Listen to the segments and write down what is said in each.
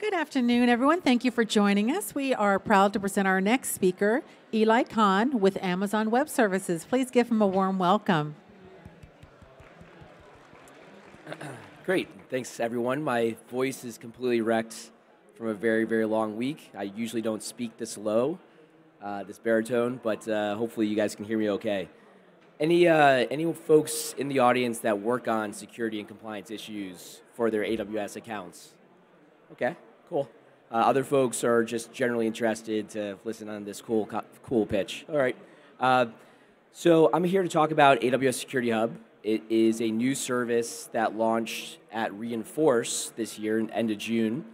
Good afternoon, everyone. Thank you for joining us. We are proud to present our next speaker, Eli Kahn with Amazon Web Services. Please give him a warm welcome. Great. Thanks, everyone. My voice is completely wrecked from a very, very long week. I usually don't speak this low, uh, this baritone, but uh, hopefully you guys can hear me okay. Any, uh, any folks in the audience that work on security and compliance issues for their AWS accounts? Okay. Cool. Uh, other folks are just generally interested to listen on this cool, cool pitch. All right. Uh, so I'm here to talk about AWS Security Hub. It is a new service that launched at Reinforce this year, end of June.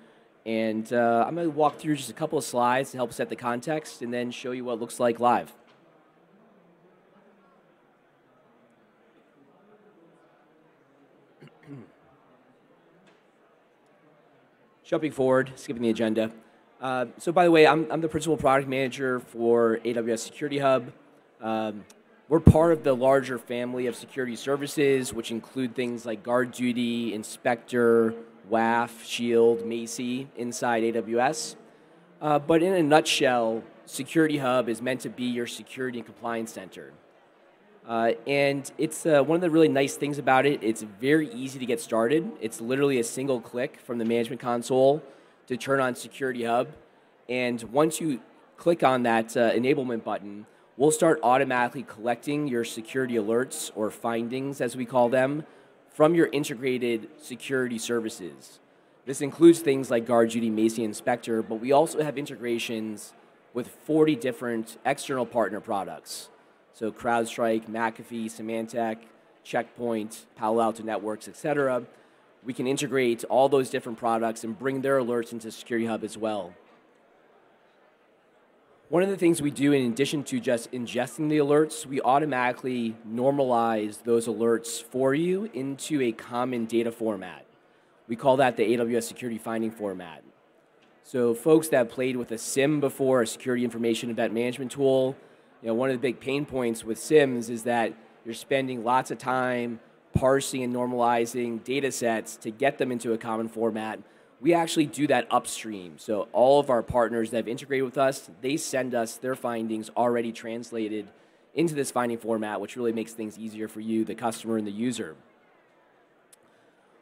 And uh, I'm going to walk through just a couple of slides to help set the context and then show you what it looks like live. Jumping forward, skipping the agenda. Uh, so, by the way, I'm, I'm the principal product manager for AWS Security Hub. Um, we're part of the larger family of security services, which include things like GuardDuty, Inspector, WAF, Shield, Macie inside AWS. Uh, but in a nutshell, Security Hub is meant to be your security and compliance center. Uh, and it's uh, one of the really nice things about it. It's very easy to get started. It's literally a single click from the management console to turn on Security Hub. And once you click on that uh, enablement button, we'll start automatically collecting your security alerts or findings, as we call them, from your integrated security services. This includes things like GuardDuty, Macie, Inspector, but we also have integrations with 40 different external partner products. So CrowdStrike, McAfee, Symantec, Checkpoint, Palo Alto Networks, etc. We can integrate all those different products and bring their alerts into Security Hub as well. One of the things we do, in addition to just ingesting the alerts, we automatically normalize those alerts for you into a common data format. We call that the AWS Security Finding format. So, folks that played with a SIEM before, a Security Information Event Management tool, you know, one of the big pain points with SIEMs is that you're spending lots of time parsing and normalizing data sets to get them into a common format. We actually do that upstream. So all of our partners that have integrated with us, they send us their findings already translated into this finding format, which really makes things easier for you, the customer, and the user.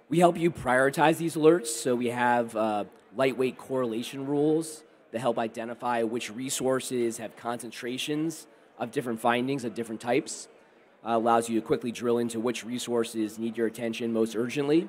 We help you prioritize these alerts. So we have uh, lightweight correlation rules that help identify which resources have concentrations of different findings of different types. Uh, allows you to quickly drill into which resources need your attention most urgently.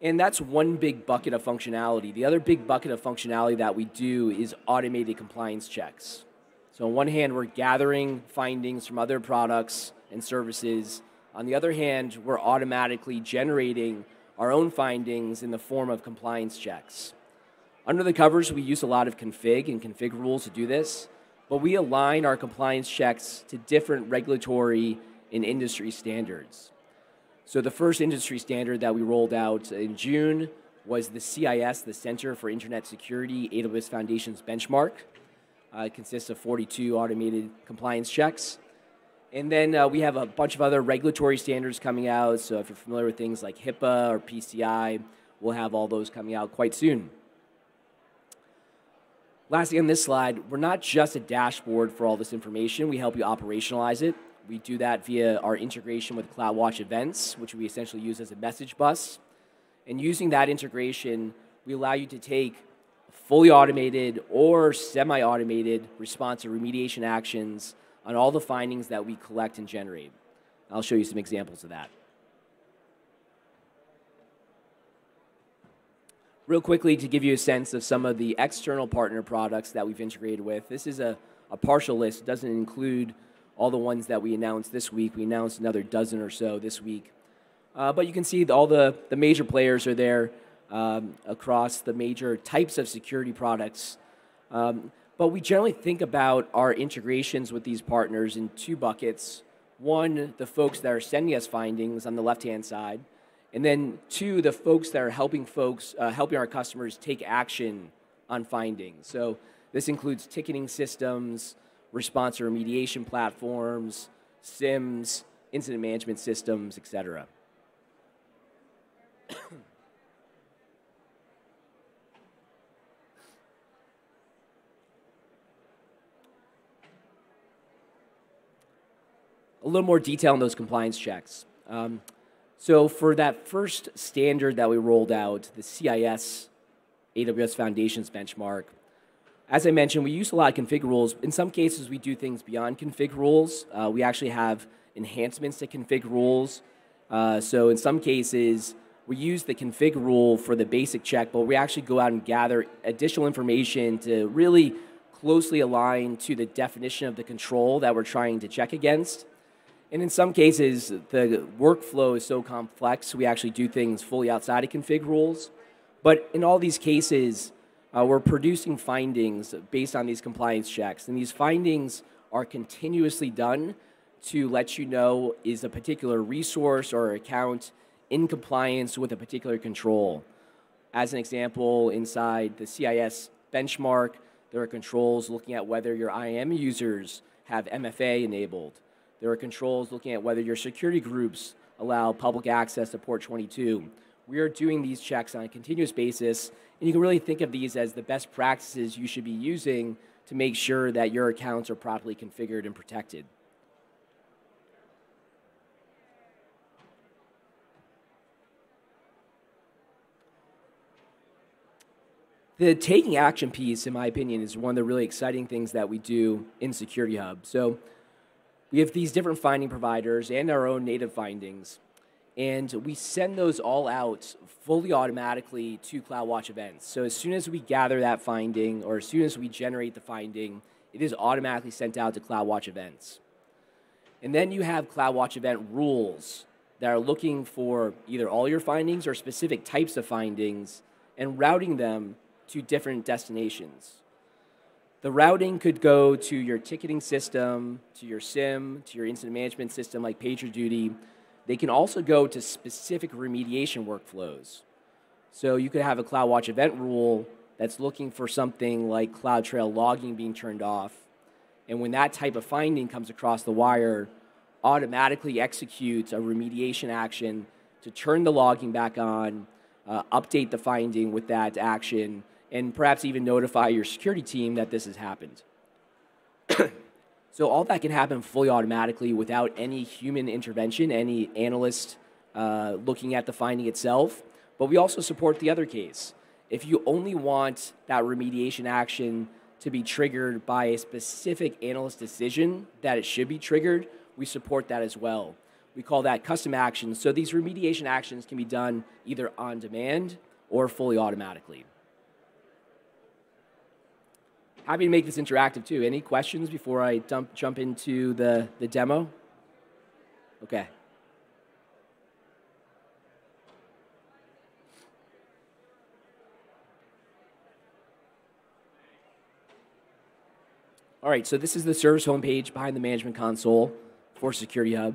And that's one big bucket of functionality. The other big bucket of functionality that we do is automated compliance checks. So, on one hand, we're gathering findings from other products and services. On the other hand, we're automatically generating our own findings in the form of compliance checks. Under the covers, we use a lot of config and config rules to do this but we align our compliance checks to different regulatory and industry standards. So the first industry standard that we rolled out in June was the CIS, the Center for Internet Security AWS Foundation's benchmark. Uh, it consists of 42 automated compliance checks. And then uh, we have a bunch of other regulatory standards coming out. So if you're familiar with things like HIPAA or PCI, we'll have all those coming out quite soon. Lastly, on this slide, we're not just a dashboard for all this information. We help you operationalize it. We do that via our integration with CloudWatch events, which we essentially use as a message bus. And using that integration, we allow you to take fully automated or semi automated response or remediation actions on all the findings that we collect and generate. I'll show you some examples of that. Real quickly to give you a sense of some of the external partner products that we've integrated with. This is a, a partial list, it doesn't include all the ones that we announced this week. We announced another dozen or so this week. Uh, but you can see all the, the major players are there um, across the major types of security products. Um, but we generally think about our integrations with these partners in two buckets. One, the folks that are sending us findings on the left hand side, and then two, the folks that are helping folks, uh, helping our customers take action on findings. So this includes ticketing systems, response or remediation platforms, SIEMs, incident management systems, et cetera. A little more detail on those compliance checks. Um, so for that first standard that we rolled out, the CIS AWS Foundations benchmark, as I mentioned, we use a lot of config rules. In some cases, we do things beyond config rules. Uh, we actually have enhancements to config rules. Uh, so in some cases, we use the config rule for the basic check, but we actually go out and gather additional information to really closely align to the definition of the control that we're trying to check against. And in some cases, the workflow is so complex, we actually do things fully outside of config rules. But in all these cases, uh, we're producing findings based on these compliance checks. And these findings are continuously done to let you know is a particular resource or account in compliance with a particular control. As an example, inside the CIS benchmark, there are controls looking at whether your IAM users have MFA enabled. There are controls looking at whether your security groups allow public access to port 22. We are doing these checks on a continuous basis, and you can really think of these as the best practices you should be using to make sure that your accounts are properly configured and protected. The taking action piece, in my opinion, is one of the really exciting things that we do in Security Hub. So we have these different finding providers and our own native findings, and we send those all out fully automatically to CloudWatch events. So as soon as we gather that finding, or as soon as we generate the finding, it is automatically sent out to CloudWatch events. And then you have CloudWatch event rules that are looking for either all your findings or specific types of findings and routing them to different destinations. The routing could go to your ticketing system, to your SIEM, to your incident management system like PagerDuty. They can also go to specific remediation workflows. So you could have a CloudWatch event rule that's looking for something like CloudTrail logging being turned off. And when that type of finding comes across the wire, automatically executes a remediation action to turn the logging back on, uh, update the finding with that action, and perhaps even notify your security team that this has happened. so all that can happen fully automatically without any human intervention, any analyst uh, looking at the finding itself. But we also support the other case. If you only want that remediation action to be triggered by a specific analyst decision that it should be triggered, we support that as well. We call that custom actions. So these remediation actions can be done either on demand or fully automatically. Happy to make this interactive too. Any questions before I dump, jump into the, the demo? Okay. All right, so this is the service homepage behind the management console for Security Hub.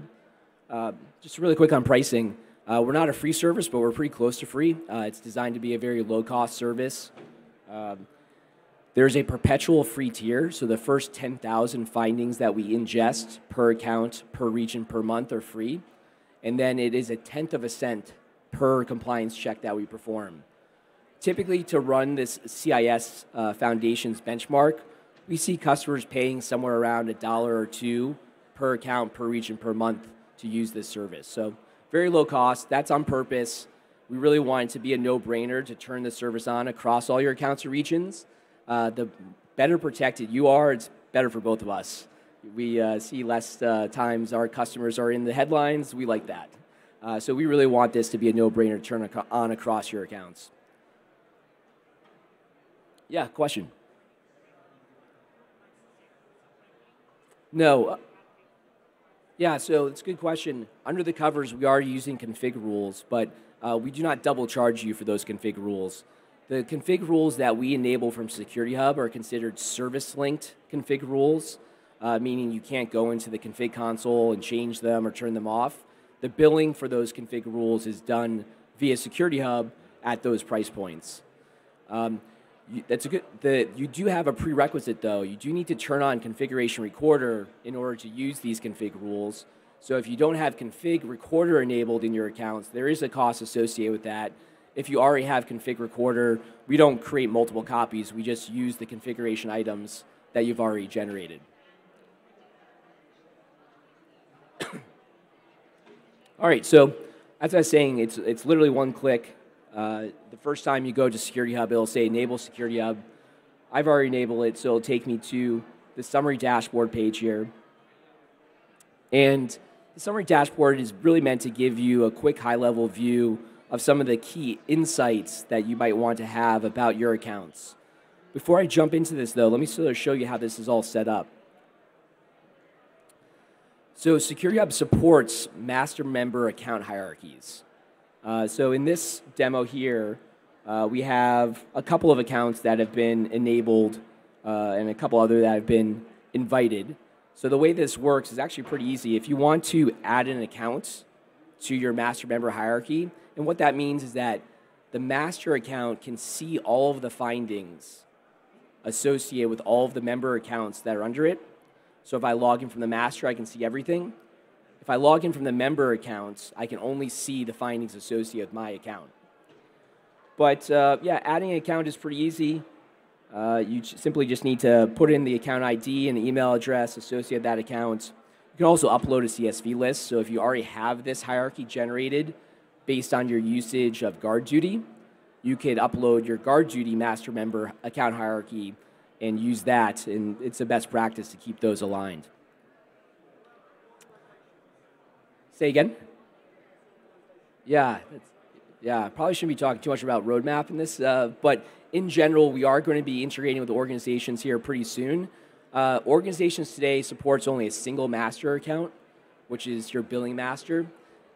Uh, just really quick on pricing. Uh, we're not a free service, but we're pretty close to free. Uh, it's designed to be a very low cost service. Um, there's a perpetual free tier, so the first 10,000 findings that we ingest per account, per region, per month are free. And then it is a tenth of a cent per compliance check that we perform. Typically, to run this CIS uh, Foundations benchmark, we see customers paying somewhere around a dollar or two per account, per region, per month to use this service. So, very low cost. That's on purpose. We really want it to be a no brainer to turn the service on across all your accounts or regions uh, the better protected you are, it's better for both of us. We uh, see less uh, times our customers are in the headlines. We like that. Uh, so we really want this to be a no-brainer turn on across your accounts. Yeah, question. No. Uh, yeah, so it's a good question. Under the covers, we are using config rules, but uh, we do not double charge you for those config rules. The config rules that we enable from Security Hub are considered service-linked config rules, uh, meaning you can't go into the config console and change them or turn them off. The billing for those config rules is done via Security Hub at those price points. Um, you, that's a good. The, you do have a prerequisite though. You do need to turn on configuration recorder in order to use these config rules. So if you don't have config recorder enabled in your accounts, there is a cost associated with that if you already have config recorder, we don't create multiple copies. We just use the configuration items that you've already generated. All right, so as I was saying, it's, it's literally one click. Uh, the first time you go to Security Hub, it'll say Enable Security Hub. I've already enabled it, so it'll take me to the summary dashboard page here. And the summary dashboard is really meant to give you a quick high level view of some of the key insights that you might want to have about your accounts. Before I jump into this, though, let me sort of show you how this is all set up. So Security Hub supports master member account hierarchies. Uh, so in this demo here, uh, we have a couple of accounts that have been enabled uh, and a couple other that have been invited. So the way this works is actually pretty easy. If you want to add an account to your master member hierarchy, and what that means is that the master account can see all of the findings associated with all of the member accounts that are under it so if I log in from the master, I can see everything. If I log in from the member accounts, I can only see the findings associated with my account. But uh, yeah, adding an account is pretty easy. Uh, you simply just need to put in the account ID and the email address associated with that account. You can also upload a CSV list. So if you already have this hierarchy generated based on your usage of GuardDuty. you could upload your GuardDuty master member account hierarchy and use that. And it's the best practice to keep those aligned. Say again? Yeah, yeah. Probably shouldn't be talking too much about roadmap in this, uh, but in general, we are going to be integrating with organizations here pretty soon. Uh, organizations today supports only a single master account, which is your billing master.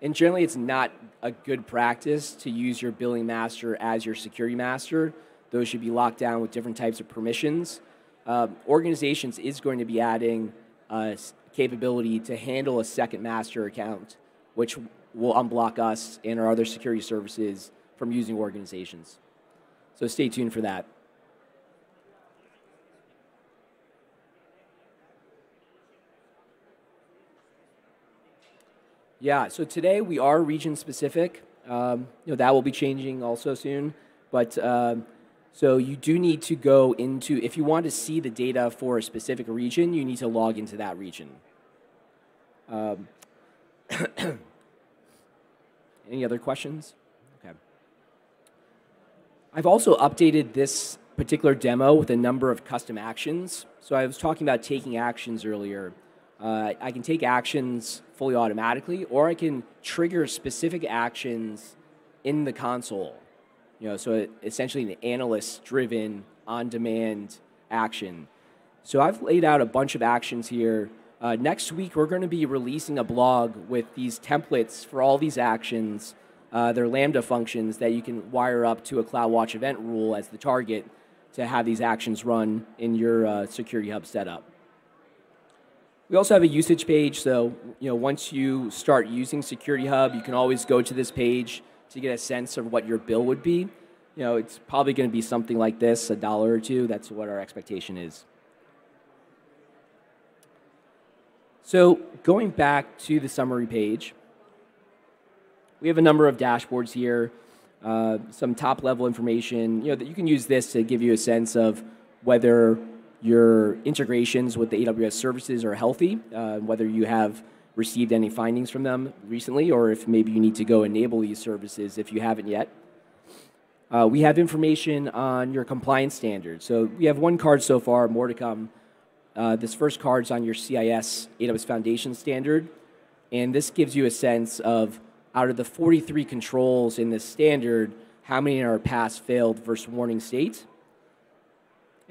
And generally, it's not a good practice to use your billing master as your security master. Those should be locked down with different types of permissions. Uh, organizations is going to be adding a capability to handle a second master account, which will unblock us and our other security services from using organizations. So stay tuned for that. Yeah, so today we are region specific. Um, you know that will be changing also soon, but um, so you do need to go into, if you want to see the data for a specific region, you need to log into that region. Um, any other questions? Okay. I've also updated this particular demo with a number of custom actions. So I was talking about taking actions earlier. Uh, I can take actions fully automatically, or I can trigger specific actions in the console. You know, so essentially an analyst-driven, on-demand action. So I've laid out a bunch of actions here. Uh, next week, we're going to be releasing a blog with these templates for all these actions. Uh, they're Lambda functions that you can wire up to a CloudWatch event rule as the target to have these actions run in your uh, Security Hub setup. We also have a usage page, so you know once you start using Security Hub, you can always go to this page to get a sense of what your bill would be. You know, it's probably going to be something like this, a dollar or two. That's what our expectation is. So going back to the summary page, we have a number of dashboards here, uh, some top level information. You know that you can use this to give you a sense of whether your integrations with the AWS services are healthy, uh, whether you have received any findings from them recently, or if maybe you need to go enable these services if you haven't yet. Uh, we have information on your compliance standards. So we have one card so far, more to come. Uh, this first card is on your CIS AWS Foundation standard, and this gives you a sense of out of the 43 controls in this standard, how many are pass, failed versus warning state.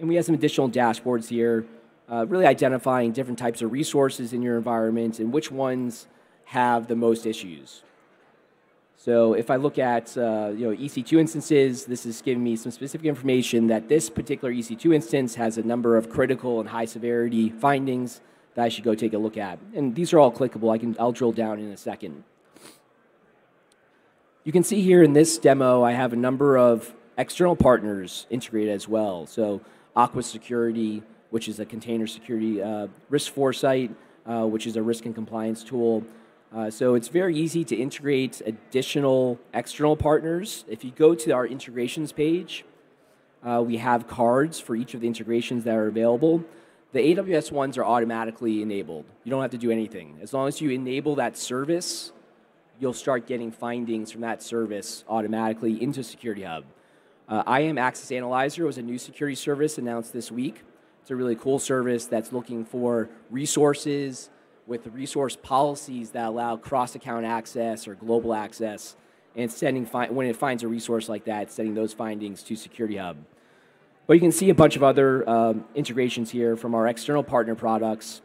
And we have some additional dashboards here uh, really identifying different types of resources in your environment and which ones have the most issues. So if I look at uh, you know EC2 instances, this is giving me some specific information that this particular EC2 instance has a number of critical and high severity findings that I should go take a look at. And these are all clickable. I can I'll drill down in a second. You can see here in this demo, I have a number of external partners integrated as well. So Aqua Security, which is a container security uh, risk foresight, uh, which is a risk and compliance tool. Uh, so it's very easy to integrate additional external partners. If you go to our integrations page, uh, we have cards for each of the integrations that are available. The AWS ones are automatically enabled. You don't have to do anything. As long as you enable that service, you'll start getting findings from that service automatically into Security Hub. Uh, IAM Access Analyzer was a new security service announced this week. It's a really cool service that's looking for resources with resource policies that allow cross-account access or global access, and sending when it finds a resource like that, sending those findings to Security Hub. But you can see a bunch of other um, integrations here from our external partner products.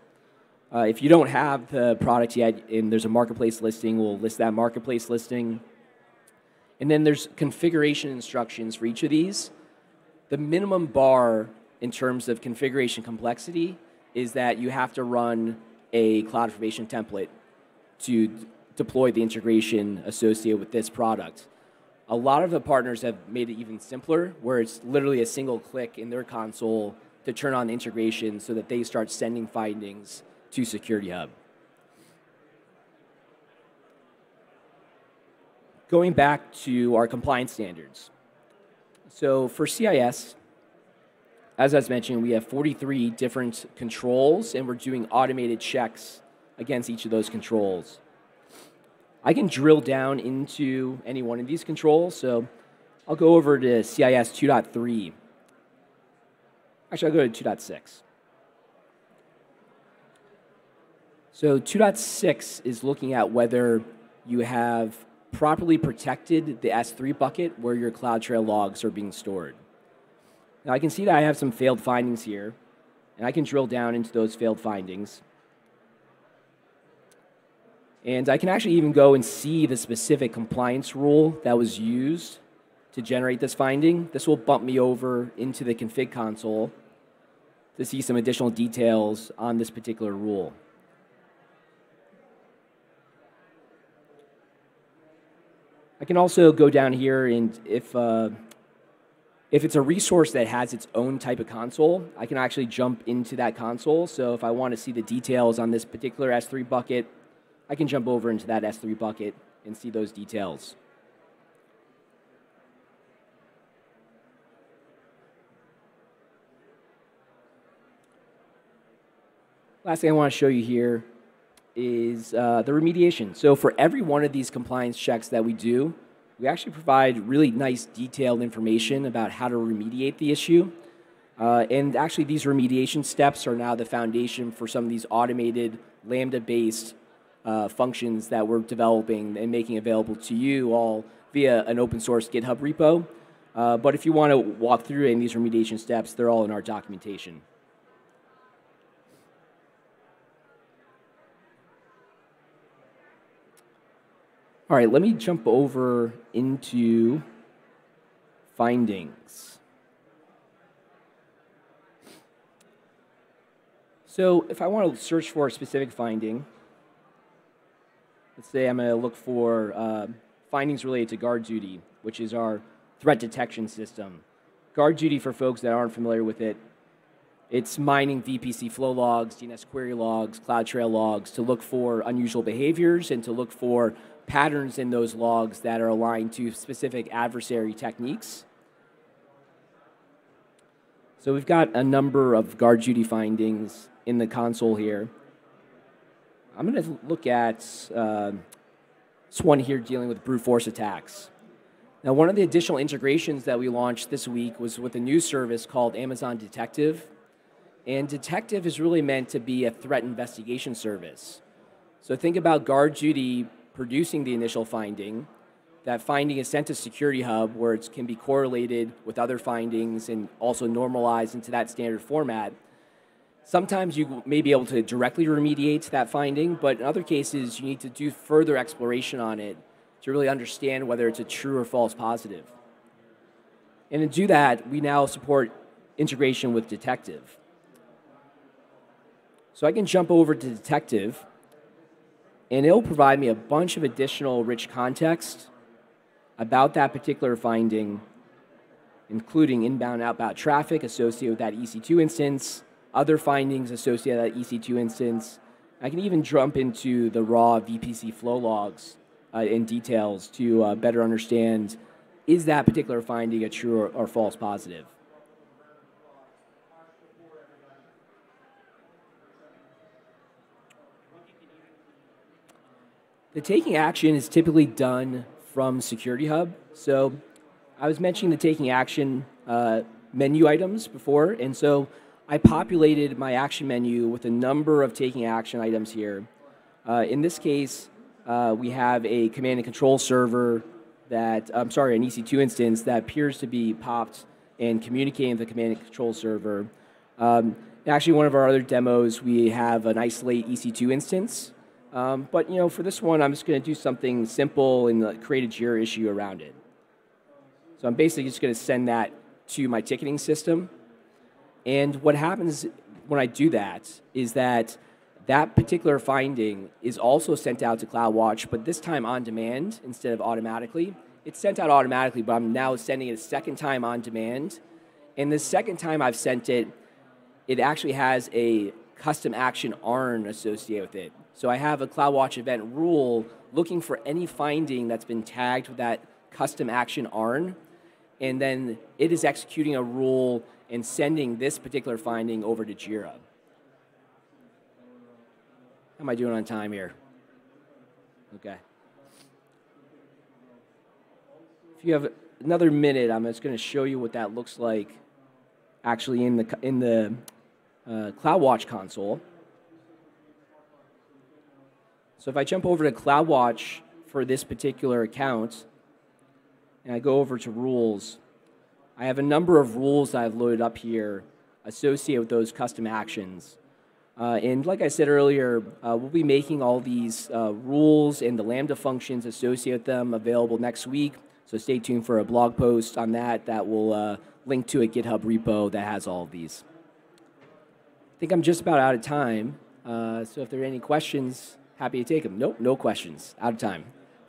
Uh, if you don't have the product yet, and there's a marketplace listing, we'll list that marketplace listing. And then there's configuration instructions for each of these. The minimum bar in terms of configuration complexity is that you have to run a CloudFormation template to deploy the integration associated with this product. A lot of the partners have made it even simpler, where it's literally a single click in their console to turn on the integration so that they start sending findings to Security Hub. Going back to our compliance standards. So for CIS, as I was mentioning, we have 43 different controls, and we're doing automated checks against each of those controls. I can drill down into any one of these controls, so I'll go over to CIS 2.3. Actually, I'll go to 2.6. So 2.6 is looking at whether you have properly protected the S3 bucket where your CloudTrail logs are being stored. Now I can see that I have some failed findings here, and I can drill down into those failed findings. And I can actually even go and see the specific compliance rule that was used to generate this finding. This will bump me over into the config console to see some additional details on this particular rule. I can also go down here and if uh, if it's a resource that has its own type of console, I can actually jump into that console. So if I want to see the details on this particular S3 bucket, I can jump over into that S3 bucket and see those details. Last thing I want to show you here is uh, the remediation. So for every one of these compliance checks that we do, we actually provide really nice detailed information about how to remediate the issue. Uh, and actually, these remediation steps are now the foundation for some of these automated Lambda-based uh, functions that we're developing and making available to you all via an open source GitHub repo. Uh, but if you want to walk through any of these remediation steps, they're all in our documentation. All right, let me jump over into findings. So if I want to search for a specific finding, let's say I'm going to look for uh, findings related to GuardDuty, which is our threat detection system. GuardDuty, for folks that aren't familiar with it, it's mining VPC flow logs, DNS query logs, CloudTrail logs to look for unusual behaviors and to look for patterns in those logs that are aligned to specific adversary techniques. So we've got a number of GuardDuty findings in the console here. I'm going to look at uh, this one here dealing with brute force attacks. Now, one of the additional integrations that we launched this week was with a new service called Amazon Detective. And Detective is really meant to be a threat investigation service. So think about GuardDuty producing the initial finding. That finding is sent to Security Hub where it can be correlated with other findings and also normalized into that standard format. Sometimes you may be able to directly remediate that finding, but in other cases, you need to do further exploration on it to really understand whether it's a true or false positive. And to do that, we now support integration with Detective. So I can jump over to Detective and it'll provide me a bunch of additional rich context about that particular finding, including inbound outbound traffic associated with that EC2 instance, other findings associated with that EC2 instance. I can even jump into the raw VPC flow logs uh, in details to uh, better understand is that particular finding a true or, or false positive. The taking action is typically done from Security Hub. So I was mentioning the taking action uh, menu items before, and so I populated my action menu with a number of taking action items here. Uh, in this case, uh, we have a command and control server that, I'm sorry, an EC2 instance that appears to be popped and communicating the command and control server. Um, actually, one of our other demos, we have an isolate EC2 instance. Um, but you know, for this one, I'm just going to do something simple and create a Jira issue around it. So I'm basically just going to send that to my ticketing system. And what happens when I do that is that that particular finding is also sent out to CloudWatch, but this time on demand instead of automatically. It's sent out automatically, but I'm now sending it a second time on demand. And the second time I've sent it, it actually has a custom action ARN associated with it. So I have a CloudWatch event rule looking for any finding that's been tagged with that custom action ARN, and then it is executing a rule and sending this particular finding over to JIRA. How am I doing on time here? Okay. If you have another minute, I'm just going to show you what that looks like actually in the, in the uh, CloudWatch console. So if I jump over to CloudWatch for this particular account, and I go over to rules, I have a number of rules that I've loaded up here associated with those custom actions. Uh, and like I said earlier, uh, we'll be making all these uh, rules and the Lambda functions associated with them available next week. So stay tuned for a blog post on that that will uh, link to a GitHub repo that has all of these. I think I'm just about out of time. Uh, so if there are any questions, happy to take them. Nope, no questions. Out of time.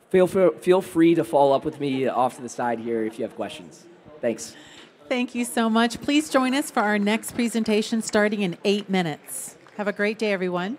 Feel, feel free to follow up with me off to the side here if you have questions. Thanks. Thank you so much. Please join us for our next presentation starting in eight minutes. Have a great day, everyone.